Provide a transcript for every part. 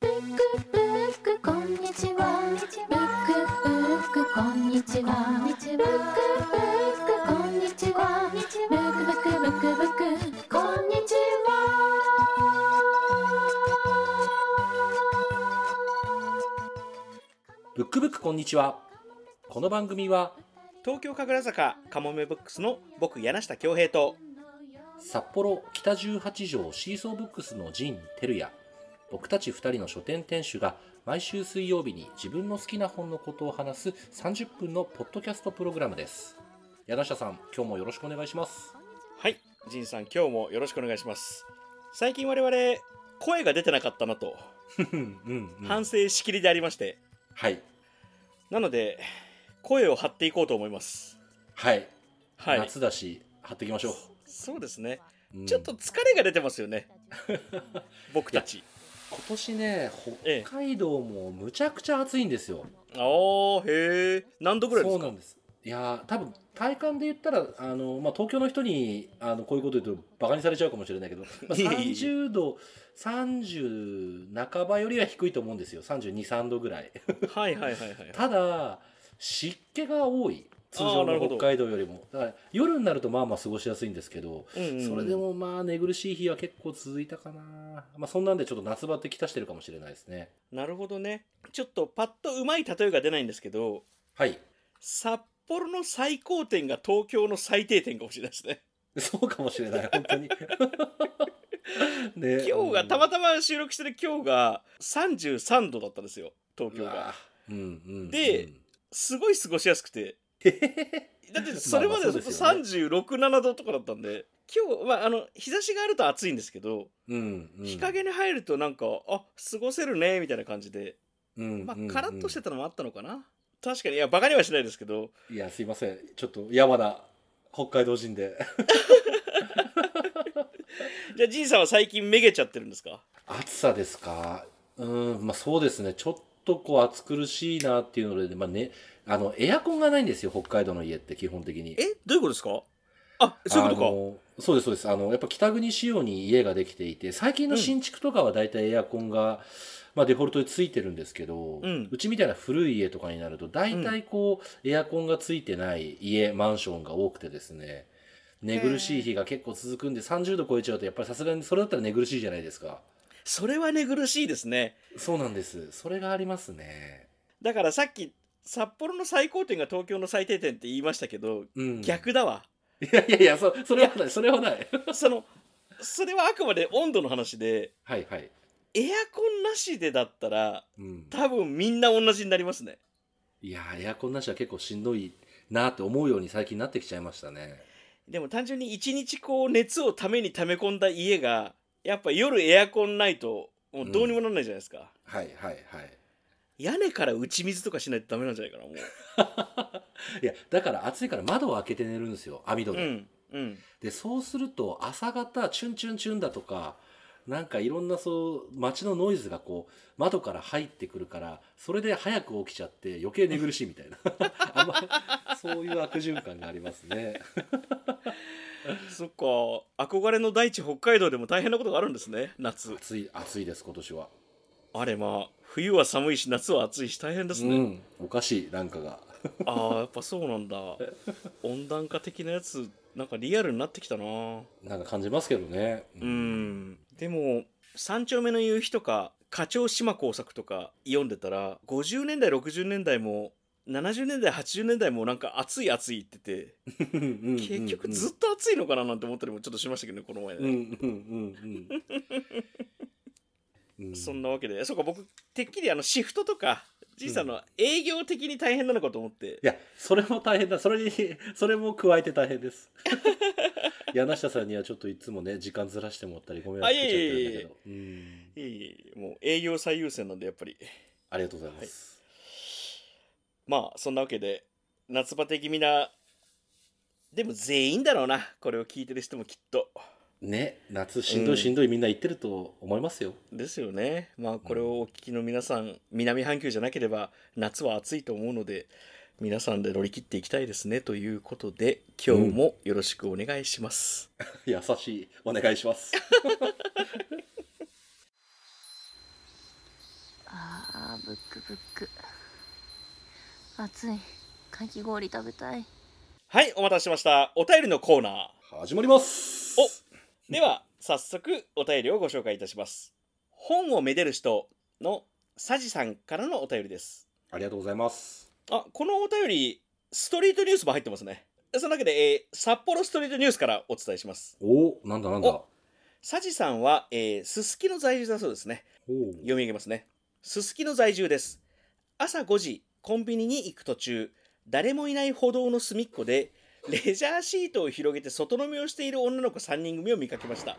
ブックブックこんにちは。ブックブックこんにちは。ブックブックこんにちは。ブックブックブックブックこんにちブックブックこんにちは。この番組は東京神楽坂かもめブックスの僕柳下恭平と札幌北18条シーソーブックスの陣照也僕たち2人の書店店主が毎週水曜日に自分の好きな本のことを話す30分のポッドキャストプログラムです。柳下さん今日もよろしくお願いします。はい。仁さん今日もよろしくお願いします。最近我々声が出てなかったなと。うん、うん、反省しきりでありまして、はい。なので声を張っていこうと思います。はい、はい。夏だし貼っていきましょそうですね、う、うん。ちょっと疲れが出てますよね。僕たち今年ねええ。北海道もむちゃくちゃ暑いんですよ、あーへえ何度ぐらいですか？そうなんです。いやー多分体感で言ったらあの、まあ、東京の人にあのこういうこと言うとバカにされちゃうかもしれないけど、まあ、いえいえいえ30度30半ばよりは低いと思うんですよ。323度ぐらいはいはいはいはい。ただ湿気が多い通常の北海道よりも。夜になるとまあまあ過ごしやすいんですけど、うんうんうん。それでもまあ寝苦しい日は結構続いたかな、まあ、そんなんでちょっと夏バテきたしてるかもしれないですね。なるほどね。ちょっとパッとうまい例えが出ないんですけどはい。札幌の最高点が東京の最低点かもしれないですね。そうかもしれない本当に。ね。今日がたまたま収録してる今日が33度だったんですよ東京が。うわうんうんでうん。すごい過ごしやすくてだって それまでまあまあそうですよね。367度とかだったんで今日、まあ、あの日差しがあると暑いんですけど、うんうん。日陰に入るとなんかあ過ごせるねみたいな感じで。うんまあうんカラッとしてたのもあったのかな、確かに。いやバカにはしないですけど。いやすいません。ちょっと山田北海道人で。じゃあ仁さんは最近めげちゃってるんですか？暑さですか？うんまあそうですね。ちょっとこう暑苦しいなっていうので、まあね、あのエアコンがないんですよ北海道の家って基本的に。えどういうことですか？あそういうことか。そうですそうです。あのやっぱ北国仕様に家ができていて最近の新築とかは大体エアコンが、まあ、デフォルトでついてるんですけど、うん。ちみたいな古い家とかになると大体こう、エアコンがついてない家マンションが多くてですね寝苦しい日が結構続くんで30度超えちゃうとやっぱりさすがにそれだったら寝苦しいじゃないですか。それは寝苦しいですね。そうなんです。それがありますね。だからさっき札幌の最高点が東京の最低点って言いましたけど、うん。逆だわ。いやいやいやそそれはない。それはない。そのそれはあくまで温度の話ではいはい、エアコンなしでだったらうん、多分みんな同じになりますね。いやエアコンなしは結構しんどいなって思うように最近なってきちゃいましたね。でも単純に一日こう熱をために溜め込んだ家がやっぱ夜エアコンないともうどうにもならないじゃないですか、はいはいはい屋根から打ち水とかしないとダメなんじゃないかなも いやだから暑いから窓を開けて寝るんですよ網戸で、ううんうん。でそうすると朝方チュンチュンチュンだとかなんかいろんなそう街のノイズがこう窓から入ってくるからそれで早く起きちゃって余計寝苦しいみたいな。あんまそういう悪循環がありますね。そっか。憧れの大地北海道でも大変なことがあるんですね夏。暑い暑いです今年は、あれまあ冬は寒いし夏は暑いし大変ですね、うん。おかしいなんかが。ああやっぱそうなんだ。温暖化的なやつなんかリアルになってきたな。なんか感じますけどね。うん。でも三丁目の夕日とか課長島耕作とか読んでたら50年代60年代も70年代80年代もなんか暑い暑いって言ってうん結局ずっと暑いのかななんて思ったりもちょっとしましたけどねこの前ね、そんなわけで。そうか僕てっきりあのシフトとかじいさんの営業的に大変なのかと思って、いやそれも大変だ。それにそれも加えて大変です。柳下さんにはちょっといつもね時間ずらしてもらったりご迷惑かけちゃってるんだけど。うん。いえいえもう営業最優先なんでやっぱり。ありがとうございます、まあそんなわけで夏バテ気味なでも全員だろうな。これを聞いてる人もきっとね夏しんどいしんどいみんな言ってると思いますよ、ですよね。まあこれをお聞きの皆さん南半球じゃなければ夏は暑いと思うので皆さんで乗り切っていきたいですねということで今日もよろしくお願いします、優しいお願いします。ブックブック。暑い。かき氷食べたい。はい、お待たせしました。お便りのコーナー。始まります。おでは、早速お便りをご紹介いたします。本をめでる人のサジさんからのお便りです。ありがとうございますあ、このお便り、ストリートニュースも入ってますね。そのわけで、えー札幌ストリートニュースからお伝えします。おなんだなんだおサジさんは、えーすすきの在住だそうですね。お読み上げますね。すすきの在住です。朝5時、コンビニに行く途中、誰もいない歩道の隅っこで、レジャーシートを広げて外飲みをしている女の子3人組を見かけました。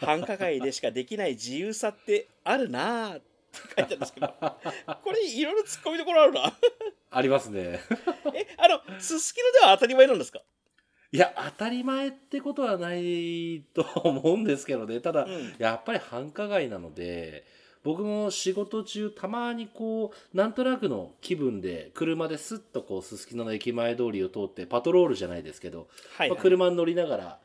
繁華街でしかできない自由さってあるなぁって書いてあるんですけど、これいろいろ突っ込みどころあるな。ありますね。え、あの、すすきのでは当たり前なんですか？いや当たり前ってことはないと思うんですけどね。ただ、うん。やっぱり繁華街なので僕も仕事中たまにこうなんとなくの気分で車ですっとこうすすきのの駅前通りを通ってパトロールじゃないですけど、はい、まあ、車に乗りながら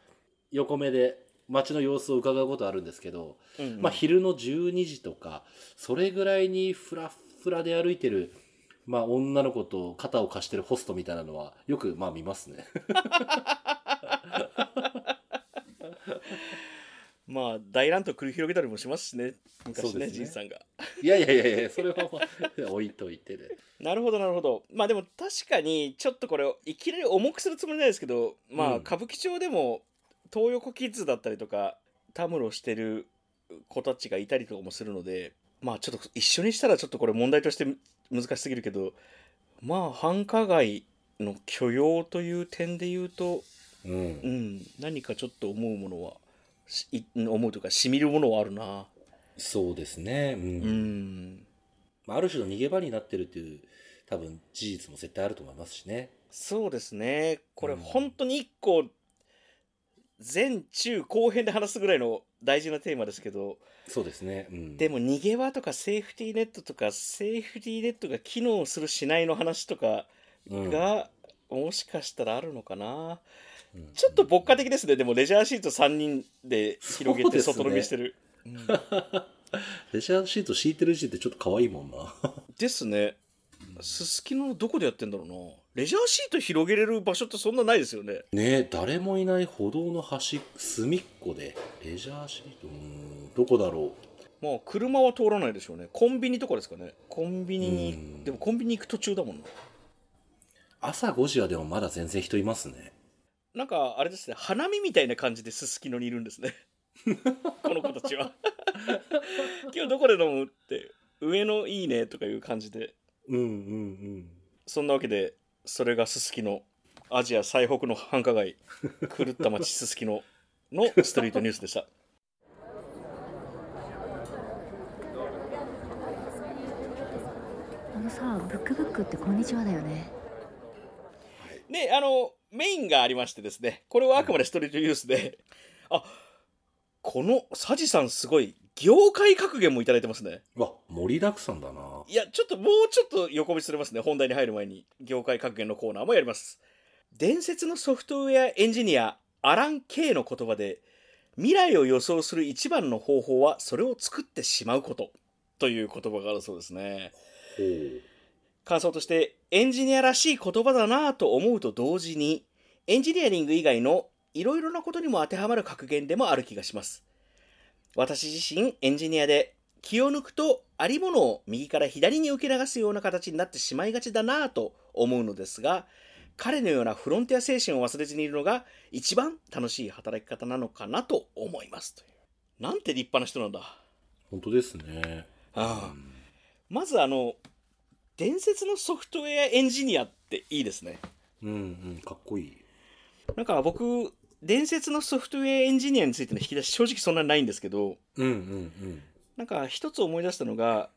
横目で街の様子を伺うことあるんですけど、うんうんまあ、昼の12時とかそれぐらいにフラッフラで歩いてる、まあ、女の子と肩を貸してるホストみたいなのはよくまあ見ますね。まあ、大乱闘繰り広げたりもしますしね。昔ね、そうですね仁さんが。いやいやいやいやそれはまあ 置いといてで。なるほどなるほどまあでも確かにちょっとこれをいきなり重くするつもりないですけどまあうん歌舞伎町でも東横キッズだったりとかたむろしてる子たちがいたりとかもするのでまあちょっと一緒にしたらちょっとこれ問題として難しすぎるけどまあ繁華街の許容という点で言うとうんうん何かちょっと思うものは思うというかしみるものはあるな。そうですね、うん。うん。まあ、ある種の逃げ場になってるっていう多分事実も絶対あると思いますしね。そうですね。これうん。本当に一個前中後編で話すぐらいの大事なテーマですけど。そうですね、うん、でも逃げ場とかセーフティーネットとかセーフティーネットが機能するしないの話とかうん。が、もしかしたらあるのかな。うんちょっと牧歌的ですね。でもレジャーシート3人で広げて外飲みしてる、うん。レジャーシート敷いてる時点ってちょっと可愛いもんな。ですね。すすきののどこでやってんだろうな。レジャーシート広げれる場所ってそんなないですよね。ねえ誰もいない歩道の端隅っこでレジャーシートうーんどこだろまあ車は通らないでしょうね。コンビニとかですかね。コンビニにうん。でもコンビニ行く途中だもんな。う朝5時はでもまだ全然人いますね。なんかあれですね花見みたいな感じですすきのにいるんですね。この子たちは。今日どこで飲むって上のいいねとかいう感じで。うんうんうん。そんなわけでそれがすすきのアジア最北の繁華街狂った街すすきののストリートニュースでした。あのさブックブックってこんにちはだよね。ねあのメインがありましてですねこれはあくまでストリートニュースで。あこのサジさんすごい業界格言もいただいてますね。うわ盛りだくさんだな。いやちょっともうちょっと横道すれますね本題に入る前に。業界格言のコーナーもやります。伝説のソフトウェアエンジニアアラン・ケイの言葉で未来を予想する一番の方法はそれを作ってしまうこと。という言葉があるそうですね。ほう。感想としてエンジニアらしい言葉だなぁと思うと同時にエンジニアリング以外のいろいろなことにも当てはまる格言でもある気がします。私自身エンジニアで気を抜くとありものを右から左に受け流すような形になってしまいがちだなぁと思うのですが彼のようなフロンティア精神を忘れずにいるのが一番楽しい働き方なのかなと思いますという。なんて立派な人なんだ。本当ですね。ああ。まずあの伝説のソフトウェアエンジニアっていいですね。うんうん、かっこいい。なんか僕伝説のソフトウェアエンジニアについての引き出し正直そんなにないんですけどうんうんうん。なんか一つ思い出したのが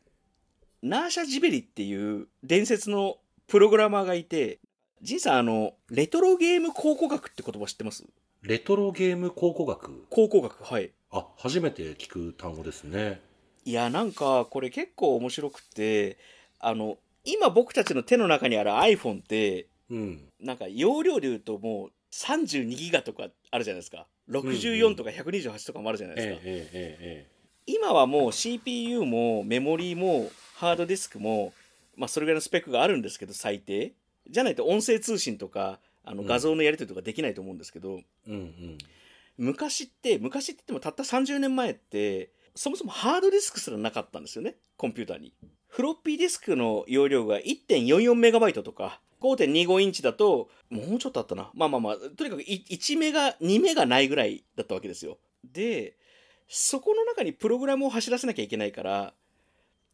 ナーシャ・ジベリっていう伝説のプログラマーがいてジンさんあのレトロゲーム考古学って言葉知ってます？レトロゲーム考古学？考古学はいあ、初めて聞く単語ですね。いやなんかこれ結構面白くてあの今僕たちの手の中にある iPhone ってうん。なんか容量で言うともう32ギガとかあるじゃないですか。64とか128とかもあるじゃないですか、今はもう CPU もメモリーもハードディスクも、まあ、それぐらいのスペックがあるんですけど最低。じゃないと音声通信とかあのうん。画像のやり取りとかできないと思うんですけど、うんうん。昔って昔って言ってもたった30年前ってそもそもハードディスクすらなかったんですよね。コンピューターに。フロッピーディスクの容量が1.44メガバイトとか5.25インチだともうちょっとあったな。まあまあまあとにかくい1メガ2メガないぐらいだったわけですよ。でそこの中にプログラムを走らせなきゃいけないから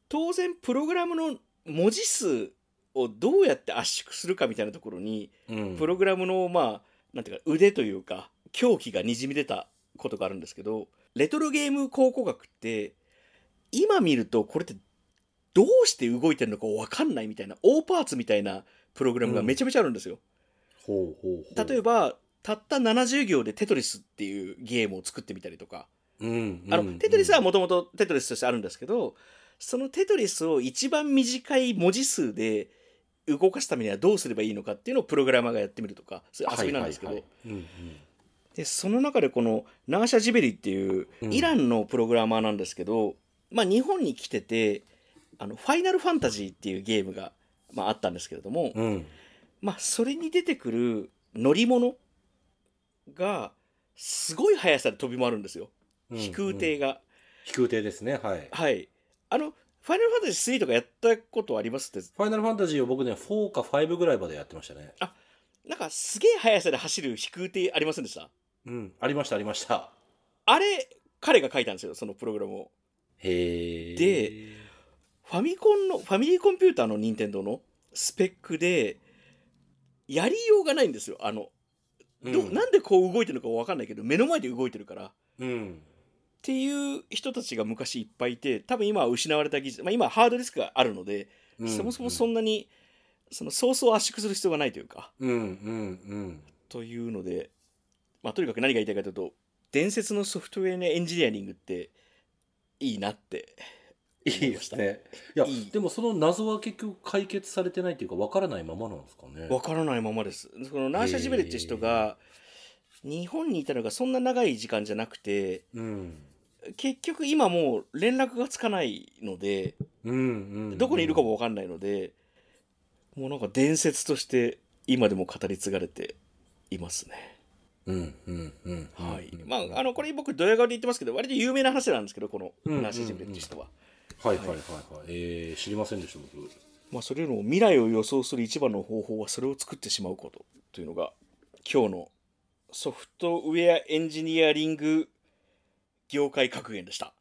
当然プログラムの文字数をどうやって圧縮するかみたいなところにうん。プログラムのまあなんていうか腕というか狂気がにじみ出たことがあるんですけどレトロゲーム考古学って今見るとこれってどうして動いてるのか分かんないみたいな大パーツみたいなプログラムがめちゃめちゃあるんですよ。ほうほうほう。例えばたった70行でテトリスっていうゲームを作ってみたりとか。うんあうんのテトリスはもともとテトリスとしてあるんですけどそのテトリスを一番短い文字数で動かすためにはどうすればいいのかっていうのをプログラマーがやってみるとかそういう遊びなんですけど、でその中でこのナーシャ・ジベリっていううん。イランのプログラマーなんですけど、まあ、日本に来ててあのファイナルファンタジーっていうゲームが、まあ、あったんですけれども、うん。うんまあ、それに出てくる乗り物がすごい速さで飛び回るんですよ。うん飛空艇が、飛空艇ですねはい。はい。あのファイナルファンタジー3とかやったことありますって？ファイナルファンタジーを僕ね4か5ぐらいまでやってましたね。なんかすげえ速さで走る飛空艇ありませんでした？うんありましたありました。あれ彼が書いたんですよそのプログラムを。へえでファミコンのファミリーコンピューターの任天堂のスペックでやりようがないんですよ。あの、どうん。なんでこう動いてるのか分かんないけど目の前で動いてるから。っうん。ていう人たちが昔いっぱいいて多分今は失われた技術、まあ、今はハードディスクがあるので、うん。そもそもそんなにそのそうそう圧縮する必要がないというか。うんうんうん。というので、まあ、とにかく何が言いたいかというと伝説のソフトウェアのエンジニアリングっていいなっていいですね。いやでもその謎は結局解決されてないっていうかわからないままなんですかね。わからないままです。このナーシャ・ジベレって人が日本にいたのがそんな長い時間じゃなくてうん。結局今もう連絡がつかないのでうんうんどこにいるかもわかんないのでもうなんか伝説として今でも語り継がれていますね。うんうんうんはいうん。まああのこれ僕ドヤ顔で言ってますけど割と有名な話なんですけどこのうんナーシャ・ジベレっていう人は。はいはいはいはいえー知りませんでした僕まあそれよりも未来を予想する一番の方法はそれを作ってしまうことというのが今日のソフトウェアエンジニアリング業界格言でした。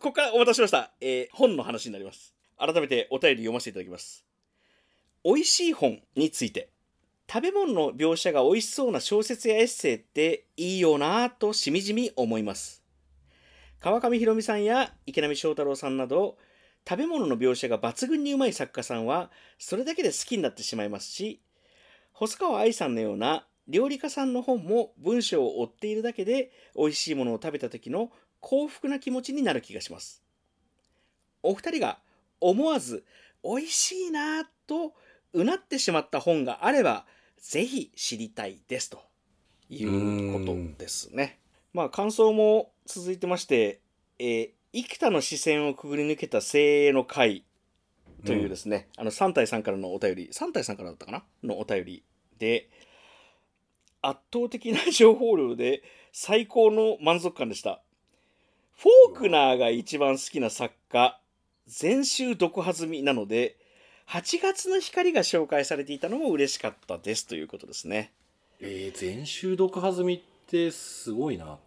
ここからお待たせしました、えー本の話になります。改めてお便り読ませていただきます。美味しい本について。食べ物の描写が美味しそうな小説やエッセイっていいよなぁとしみじみ思います。川上弘美さんや池波正太郎さんなど食べ物の描写が抜群にうまい作家さんはそれだけで好きになってしまいますし細川愛さんのような料理家さんの本も文章を追っているだけで美味しいものを食べた時の幸福な気持ちになる気がします。お二人が思わず美味しいなぁとうなってしまった本があればぜひ知りたいですということですね。まあ感想も続いてまして、えー幾多の視線をくぐり抜けた精鋭の会というですね、あの3体さんからのお便り3体さんからだったかな？のお便りで圧倒的な情報量で最高の満足感でした。フォークナーが一番好きな作家全集読破済みなので8月の光が紹介されていたのも嬉しかったですということですね。えー、全集読破済みってすごいな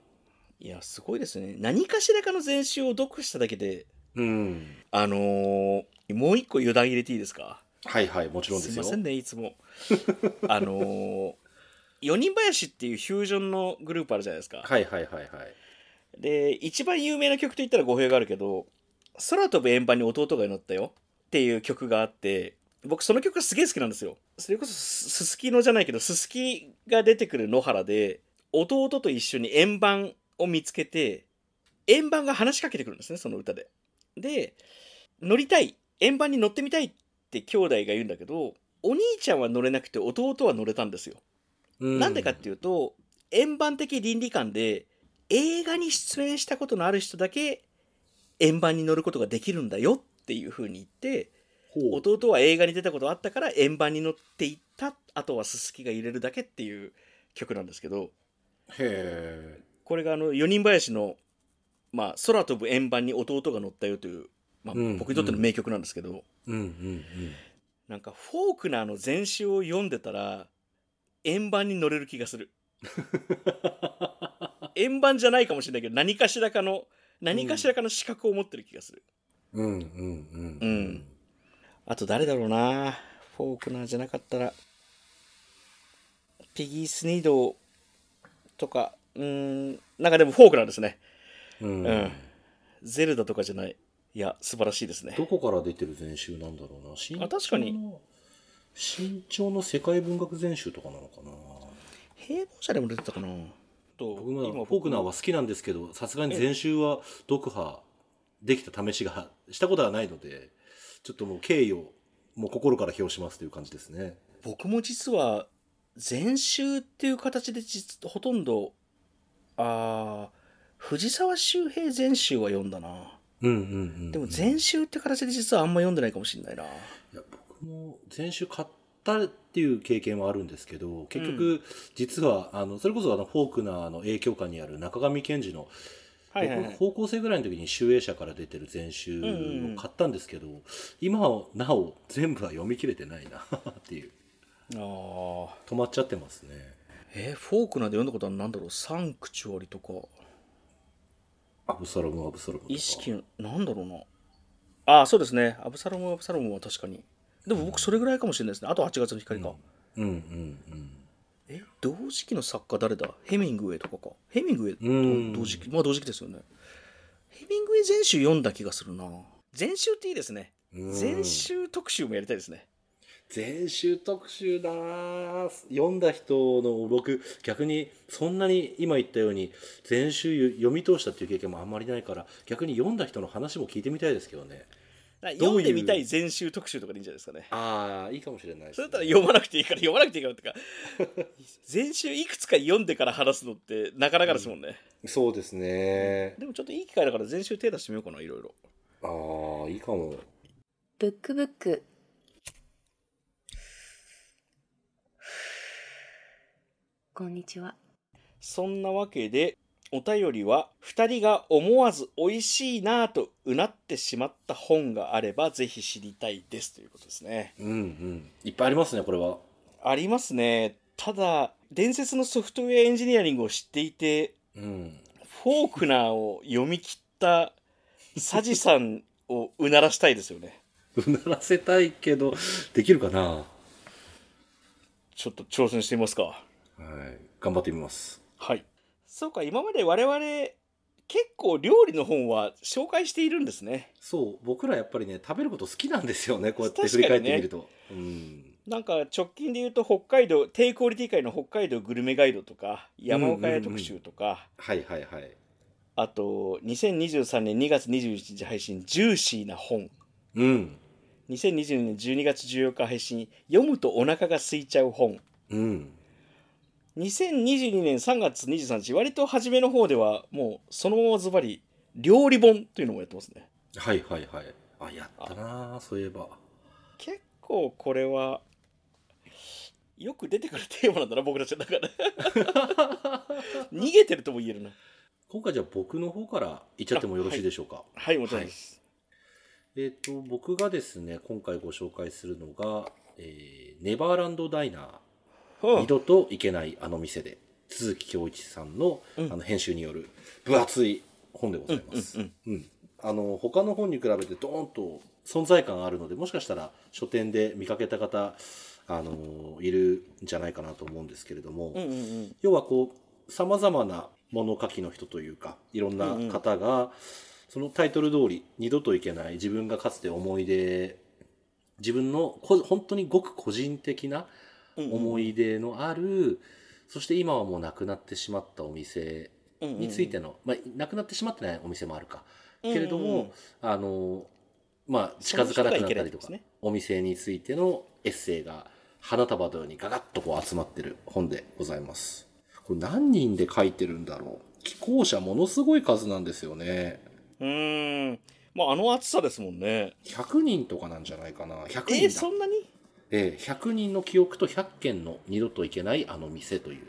いやすごいですね。何かしらかの全集を読しただけでうん。あのーもう一個余談入れていいですか？はいはいもちろんですすよいませんねいつも。あのー四人林っていうフュージョンのグループあるじゃないですか、はいはいはいはい。で一番有名な曲といったら語弊があるけど「空飛ぶ円盤に弟が乗ったよ」っていう曲があって僕その曲がすげえ好きなんですよ。それこそすすすきのじゃないけどすすきが出てくる野原で弟と一緒に円盤を見つけて円盤が話しかけてくるんですねその歌で。で乗りたい円盤に乗ってみたいって兄弟が言うんだけどお兄ちゃんは乗れなくて弟は乗れたんですよ。うなんでかっていうと円盤的倫理観で映画に出演したことのある人だけ円盤に乗ることができるんだよっていう風に言って弟は映画に出たことあったから円盤に乗っていったあとはすすきが入れるだけっていう曲なんですけど。へえこれがあの四人林の、まあ、空飛ぶ円盤に弟が乗ったよという、まあうん僕にとっての名曲なんですけど、うんうんなんかフォークナーの全集を読んでたら円盤に乗れる気がする。円盤じゃないかもしれないけど何かしらかの何かしらかの資格を持ってる気がする、うんうんうんうん。あと誰だろうな。フォークナーじゃなかったらピギー・スニードとかうーんなんかでもフォークナーですね。うん。うん。ゼルダとかじゃない。いや素晴らしいですね。どこから出てる全集なんだろうな。新あ確かに。新潮の世界文学全集とかなのかな。平凡者でも出てたかな。と僕も今フォークナーは好きなんですけどさすがに全集は読破できた試しがしたことはないのでちょっともう敬意をもう心から表しますという感じですね。僕も実は全集っていう形で実ほとんどあー藤沢周平全集は読んだな。うんうんうんでも全集って形で実はあんま読んでないかもしれないな。いや僕も全集買ったっていう経験はあるんですけど結局実はあのそれこそあのフォークナーの影響下にある中上健二のはいはいはい。僕高校生ぐらいの時に集英社から出てる全集を買ったんですけど、今はなお全部は読み切れてないなっていう。あー。止まっちゃってますねえーフォークナーで読んだことは何だろう？サンクチュアリとか。アブサロムアブサロム意識なんだろうな。ああそうですね。アブサロムアブサロムは確かに。でも僕それぐらいかもしれないですね。あと8月の光か、うんうん。え同時期の作家誰だ？ヘミングウェイとかか。ヘミングウェイうん。同時期まあ同時期ですよね。ヘミングウェイ全集読んだ気がするな。全集っていいですね。うん。全集特集もやりたいですね全集特集だな読んだ人の僕逆にそんなに今言ったように全集読み通したっていう経験もあんまりないから逆に読んだ人の話も聞いてみたいですけどね。読んでみたい全集特集とかでいいんじゃないですかね。ああいいかもしれないです、それだったら読まなくていいから読まなくていいか。らってか全集いくつか読んでから話すのってなかなかですもんね、そうですね。でもちょっといい機会だから全集手出してみようかないろいろ。ああいいかも。ブックブックこんにちは。そんなわけでお便りは2人が思わず美味しいなぁとうなってしまった本があればぜひ知りたいですということですね。うんうん。いっぱいありますねこれは。ありますね。ただ伝説のソフトウェアエンジニアリングを知っていてうんフォークナーを読み切ったサジさんをうならしたいですよね。うならせたいけどできるかな？はちょっと挑戦してみますか。い頑張ってみます。はい。そうか今まで我々結構料理の本は紹介しているんですね。そう僕らやっぱりね食べること好きなんですよねこうやって振り返ってみると、うん。なんか直近で言うと北海道低クオリティ界の北海道グルメガイドとか山岡屋特集とか、はいはいはい。あと2023年2月21日配信ジューシーな本。うん。2022年12月14日配信読むとお腹が空いちゃう本。うん2022年3月23日割と初めの方ではもうそのままズバリ料理本というのもやってますね。はいはいはい。あやったなそういえば。結構これはよく出てくるテーマなんだな僕たちの中で。逃げてるとも言えるな。今回じゃあ僕の方から言っちゃってもよろしいでしょうか。はい。もちろんです、えっ、と僕がですね今回ご紹介するのが、えーネバーランドダイナー。うん二度と行けないあの店で。鈴木恭一さんの,、うん。あの編集による分厚い本でございます、うんうんうん。あの他の本に比べてドーンと存在感あるのでもしかしたら書店で見かけた方あのいるんじゃないかなと思うんですけれども、うんうんうん。要はこうさまざまな物書きの人というかいろんな方が、そのタイトル通り二度といけない自分がかつて思い出自分のこ本当にごく個人的なうんうん思い出のある、そして今はもうなくなってしまったお店についての、まあ、なくなってしまってないお店もあるか、けれども、あのまあ近づかなくなったりとか、ね。お店についてのエッセイが花束のようにガガッとこう集まってる本でございます。これ何人で書いてるんだろう。寄稿者ものすごい数なんですよね。うーん。まああの暑さですもんね。100人とかなんじゃないかな。100え人だ。ー、そんなに？ええ100人の記憶と100件の二度と行けないあの店という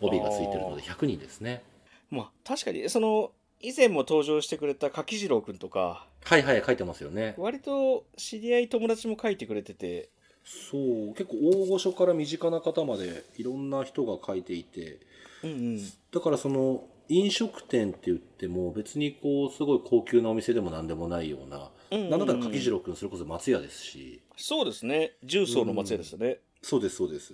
帯がついてるので100人ですね。まあ確かにその以前も登場してくれた柿次郎くんとかはいはい書いてますよね。割と知り合い友達も書いてくれてて。そう結構大御所から身近な方までいろんな人が書いていて。うんうん。だからその飲食店って言っても別にこうすごい高級なお店でも何でもないような、うんうんうん。なんだったら柿次郎君それこそ松屋ですしそうですね。重曹の松屋ですよね、そうですそうです。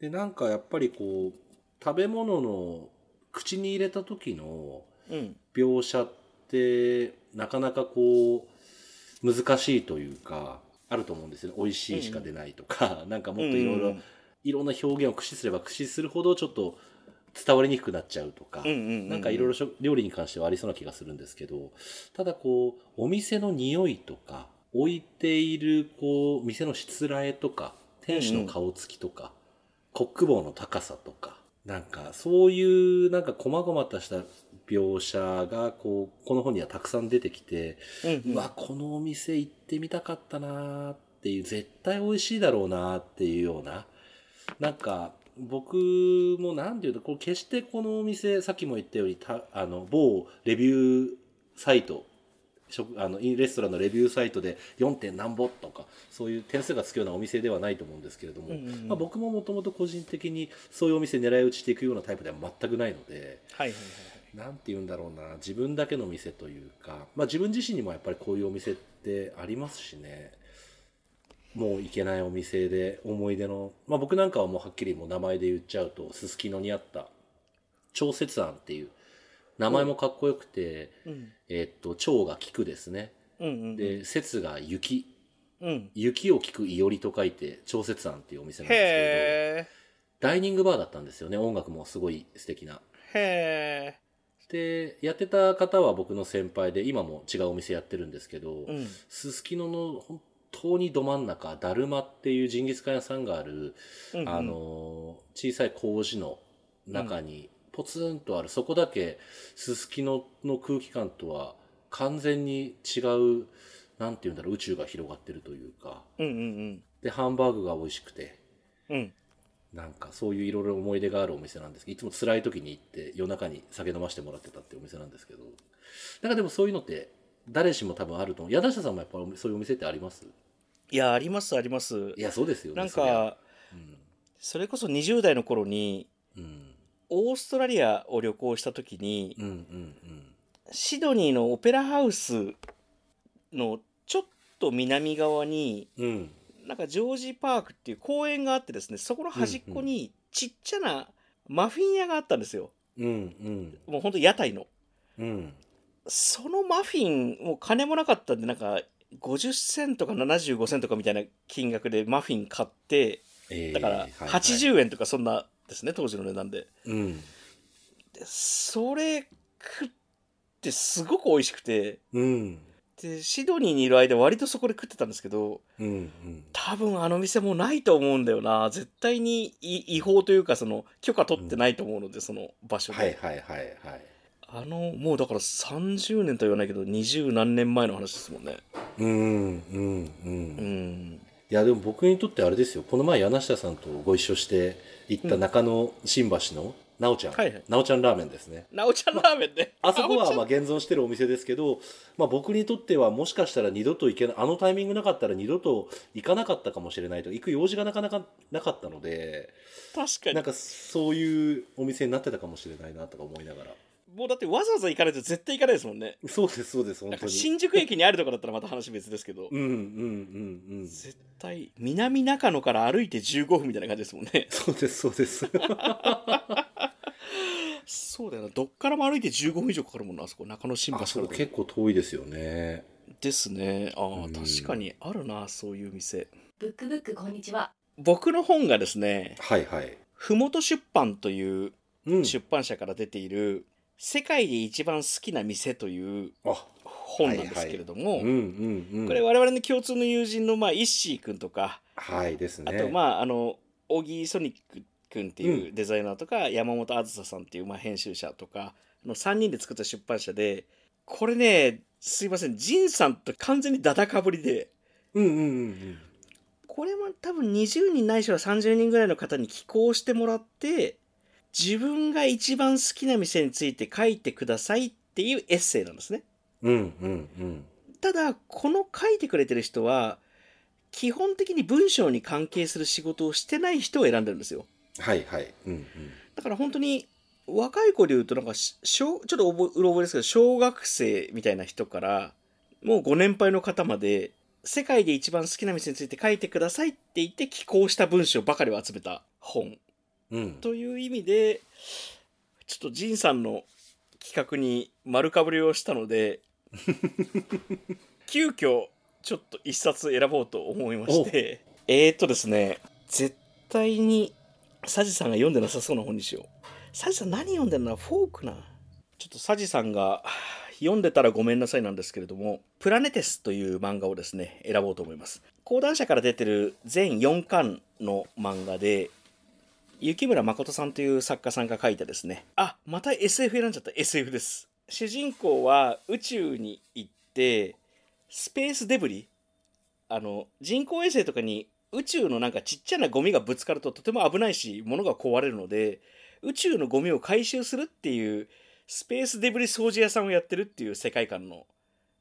でなんかやっぱりこう食べ物の口に入れた時のうん。描写ってなかなかこう難しいというかあると思うんですよね。美味しいしか出ないとか、なんかもっといろいろうんいろんな表現を駆使すれば駆使するほどちょっと伝わりにくくなっちゃうとか、うんうんうんうん。なんかいろいろ料理に関してはありそうな気がするんですけどただこうお店の匂いとか置いているこう店のしつらえとか店主の顔つきとか、コック棒の高さとかなんかそういうなんか細々とした描写がこうこの本にはたくさん出てきて、うんうん。うわこのお店行ってみたかったなーっていう絶対美味しいだろうなーっていうようななんか僕もなんていうとこう決してこのお店さっきも言ったようにたあの某レビューサイト食あのレストランのレビューサイトで 4. 点何ぼとかそういう点数がつくようなお店ではないと思うんですけれども、うんうんうんまあ、僕ももともと個人的にそういうお店狙い撃ちしていくようなタイプでは全くないので。はいはいはいなんて言うんだろうな自分だけの店というか、まあ、自分自身にもやっぱりこういうお店ってありますしねもう行けないお店で思い出の、まあ、僕なんかはもうはっきりもう名前で言っちゃうとすすきのにあった長節庵っていう名前もかっこよくて、うん。えっと長が菊ですね。うんうんで節が雪。うん。雪を聞くいおりと書いて長節庵っていうお店なんですけど。ダイニングバーだったんですよね。音楽もすごい素敵な。えへでやってた方は僕の先輩で今も違うお店やってるんですけどえうん。すすきのの本当にど真ん中だるまっていうジンギスカン屋さんがある、うんうん。あの小さい麹の中にポツンとある、そこだけすすきのの空気感とは完全に違うなんて言うんだろう宇宙が広がってるというか。うんうんでハンバーグが美味しくて。うん。うんなんかそういういろいろ思い出があるお店なんですけどいつも辛い時に行って夜中に酒飲ませてもらってたってお店なんですけど。なんかでもそういうのって誰しも多分あると思う。柳下さんもやっぱそういうお店ってあります？いやありますあります。いやそうですよねなんそりゃ。かそれこそ20代の頃にうんうんオーストラリアを旅行した時にうんうんシドニーのオペラハウスのちょっと南側にうんうんなんかジョージパークっていう公園があってですねそこの端っこにちっちゃなマフィン屋があったんですよ。うんうんもうほんと屋台の。うんそのマフィンもう金もなかったんでなんか50セントか75セントかみたいな金額でマフィン買ってえーだからはいはい。80円とかそんなですね当時の値段で。うん。でそれ食ってすごく美味しくて。うん。でシドニーにいる間割とそこで食ってたんですけどうんうん。多分あの店もうないと思うんだよな。絶対にい違法というかその許可取ってないと思うので、その場所で、はいはいはいはい。あのもうだから30年とは言わないけど二十何年前の話ですもんね。うんうんううんん。いやでも僕にとってあれですよ。この前柳下さんとご一緒して行った中野新橋のなおちゃん、はいはい。なおちゃんラーメンですね。なおちゃんラーメンね。あそこはなおちゃん。まあ現存してるお店ですけど、まあ、僕にとってはもしかしたら二度と行けないあのタイミングなかったら二度と行かなかったかもしれないと。行く用事がなかなかなかったので確かに。なんかそういうお店になってたかもしれないなとか思いながらもうだってわざわざ行かないと絶対行かないですもんね。そうですそうです本当に。新宿駅にあるとかだったらまた話別ですけど、うんうんうんうん。絶対南中野から歩いて15分みたいな感じですもんね。そうですそうです。そうだよな。どっからも歩いて15分以上かかるもんなあそこ中野新橋あそこから結構遠いですよね。ですね。ああ、うん。確かにあるなそういう店。ブックブックこんにちは。僕の本がですねはいはい。ふもと出版といううん。出版社から出ている「世界で一番好きな店」というあ本なんですけれども、うんうんうん。これ我々の共通の友人のまあイッシー君とか、はいですね。あとまああのオギーソニック君っていうデザイナーとか、山本あずささんっていうまあ編集者とかの3人で作った出版社でこれねすいません仁さんと完全にダダかぶりでうんうんうんこれも多分20人ないしは30人ぐらいの方に寄稿してもらって自分が一番好きな店について書いてくださいっていうエッセイなんですね。うんうんうんうんただこの書いてくれてる人は基本的に文章に関係する仕事をしてない人を選んでるんですよ。はいはいうんうんだから本当に若い子で言うとなんかちょっとうろ覚えですけど小学生みたいな人からもうご年配の方まで世界で一番好きな店について書いてくださいって言って寄稿した文章ばかりを集めた本うん。という意味でちょっと仁さんの企画に丸かぶりをしたので 急遽ちょっと一冊選ぼうと思いましてえーっとですね絶対にサジさんが読んでなさそうな本にしよう。サジさん何読んでるの？フォークな。ちょっとサジさんが読んでたらごめんなさいなんですけれども「プラネテス」という漫画をですね選ぼうと思います。講談社から出てる全4巻の漫画で雪村誠さんという作家さんが書いたですね。あまた SF 選んじゃった。SF です。主人公は宇宙に行ってスペースデブリ。あの人工衛星とかに宇宙のなんかちっちゃなゴミがぶつかるととても危ないし物が壊れるので宇宙のゴミを回収するっていうスペースデブリ掃除屋さんをやってるっていう世界観の、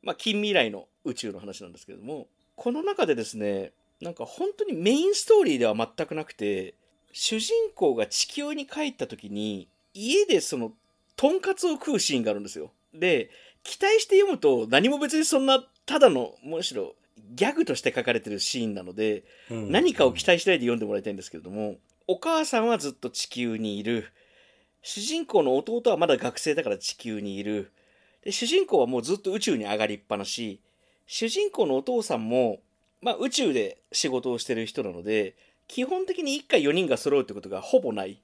まあ、近未来の宇宙の話なんですけれどもこの中でですねなんか本当にメインストーリーでは全くなくて主人公が地球に帰った時に家でそのとんかつを食うシーンがあるんですよ。で期待して読むと何も別にそんなただのむしろギャグとして書かれてるシーンなのでうん。何かを期待しないで読んでもらいたいんですけれどもお母さんはずっと地球にいる。主人公の弟はまだ学生だから地球にいる。で主人公はもうずっと宇宙に上がりっぱなし。主人公のお父さんも、まあ、宇宙で仕事をしてる人なので基本的に一家4人が揃うってことがほぼない。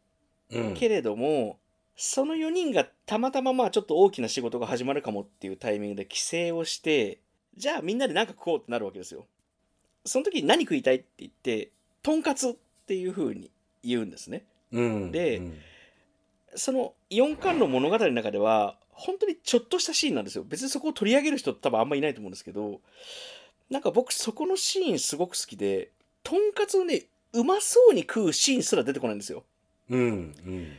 うん。けれども、その4人がたまたままあちょっと大きな仕事が始まるかもっていうタイミングで帰省をしてじゃあみんなで何か食おうってなるわけですよ。その時に何食いたいって言ってとんかつっていう風に言うんですね。うん。でうん。その4巻の物語の中では本当にちょっとしたシーンなんですよ。別にそこを取り上げる人多分あんまいないと思うんですけどなんか僕そこのシーンすごく好きでとんかつをねうまそうに食うシーンすら出てこないんですよ。うんうん。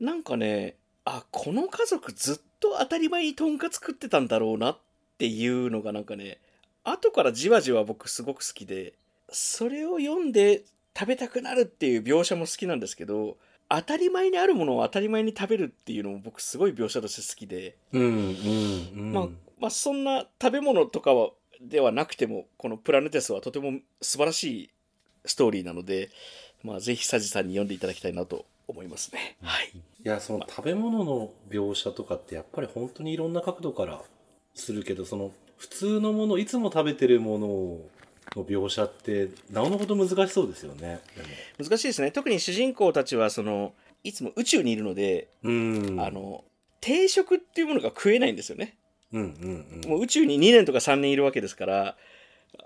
なんかねあこの家族ずっと当たり前にとんかつ食ってたんだろうなっていうのがなんかね後からじわじわ僕すごく好きでそれを読んで食べたくなるっていう描写も好きなんですけど当たり前にあるものを当たり前に食べるっていうのも僕すごい描写として好きで、うんうんうん。まあ、まあそんな食べ物とかはではなくてもこの「プラネテス」はとても素晴らしいストーリーなので、まあ、ぜひサジさんに読んでいただきたいなと思いますね。はい。いやその食べ物の描写とかってやっぱり本当にいろんな角度からするけどその普通のものいつも食べてるものの描写ってなおのほど難しそうですよね。難しいですね。特に主人公たちはそのいつも宇宙にいるので、うん。あの定食っていうものが食えないんですよね。うんうんうん。もう宇宙に2年とか3年いるわけですから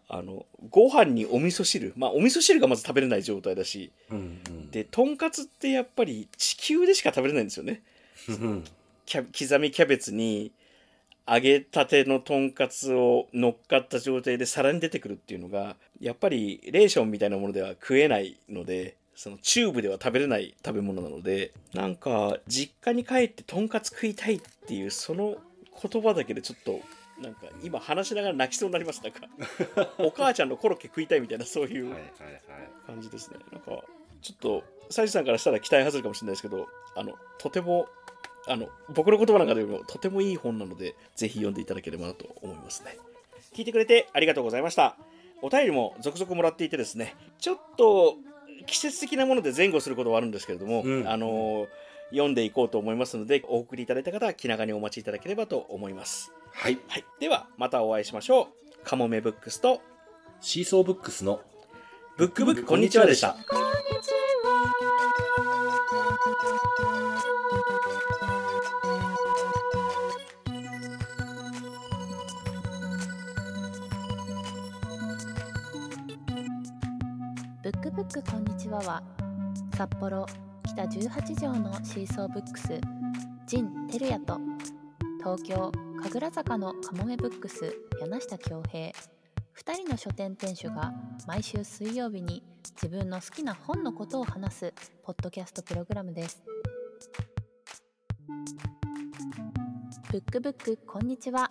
あのご飯にお味噌汁まあお味噌汁がまず食べれない状態だしうんうん。でとんかつってやっぱり地球でしか食べれないんですよね。うんキャ刻みキャベツに揚げたてのとんかつを乗っかった状態で皿に出てくるっていうのがやっぱりレーションみたいなものでは食えないのでそのチューブでは食べれない食べ物なのでなんか実家に帰ってとんかつ食いたいっていうその言葉だけでちょっとなんか今話しながら泣きそうになります。なんかお母ちゃんのコロッケ食いたいみたいなそういう感じですね。なんかちょっとサイジさんからしたら期待外れかもしれないですけどあのとてもあの僕の言葉なんかでもとてもいい本なのでぜひ読んでいただければなと思いますね。聞いてくれてありがとうございました。お便りも続々もらっていてですねちょっと季節的なもので前後することはあるんですけれども、うん。あの読んでいこうと思いますのでお送りいただいた方は気長にお待ちいただければと思います、はい。はい、ではまたお会いしましょう。カモメブックスと。シーソーブックスの。ブックブックこんにちはでした。こんにちはブックブックこんにちはは札幌北18条のシーソーブックス陣照也と東京神楽坂のかもめブックス柳下恭平2人の書店店主が毎週水曜日に自分の好きな本のことを話すポッドキャストプログラムです。ブックブックこんにちは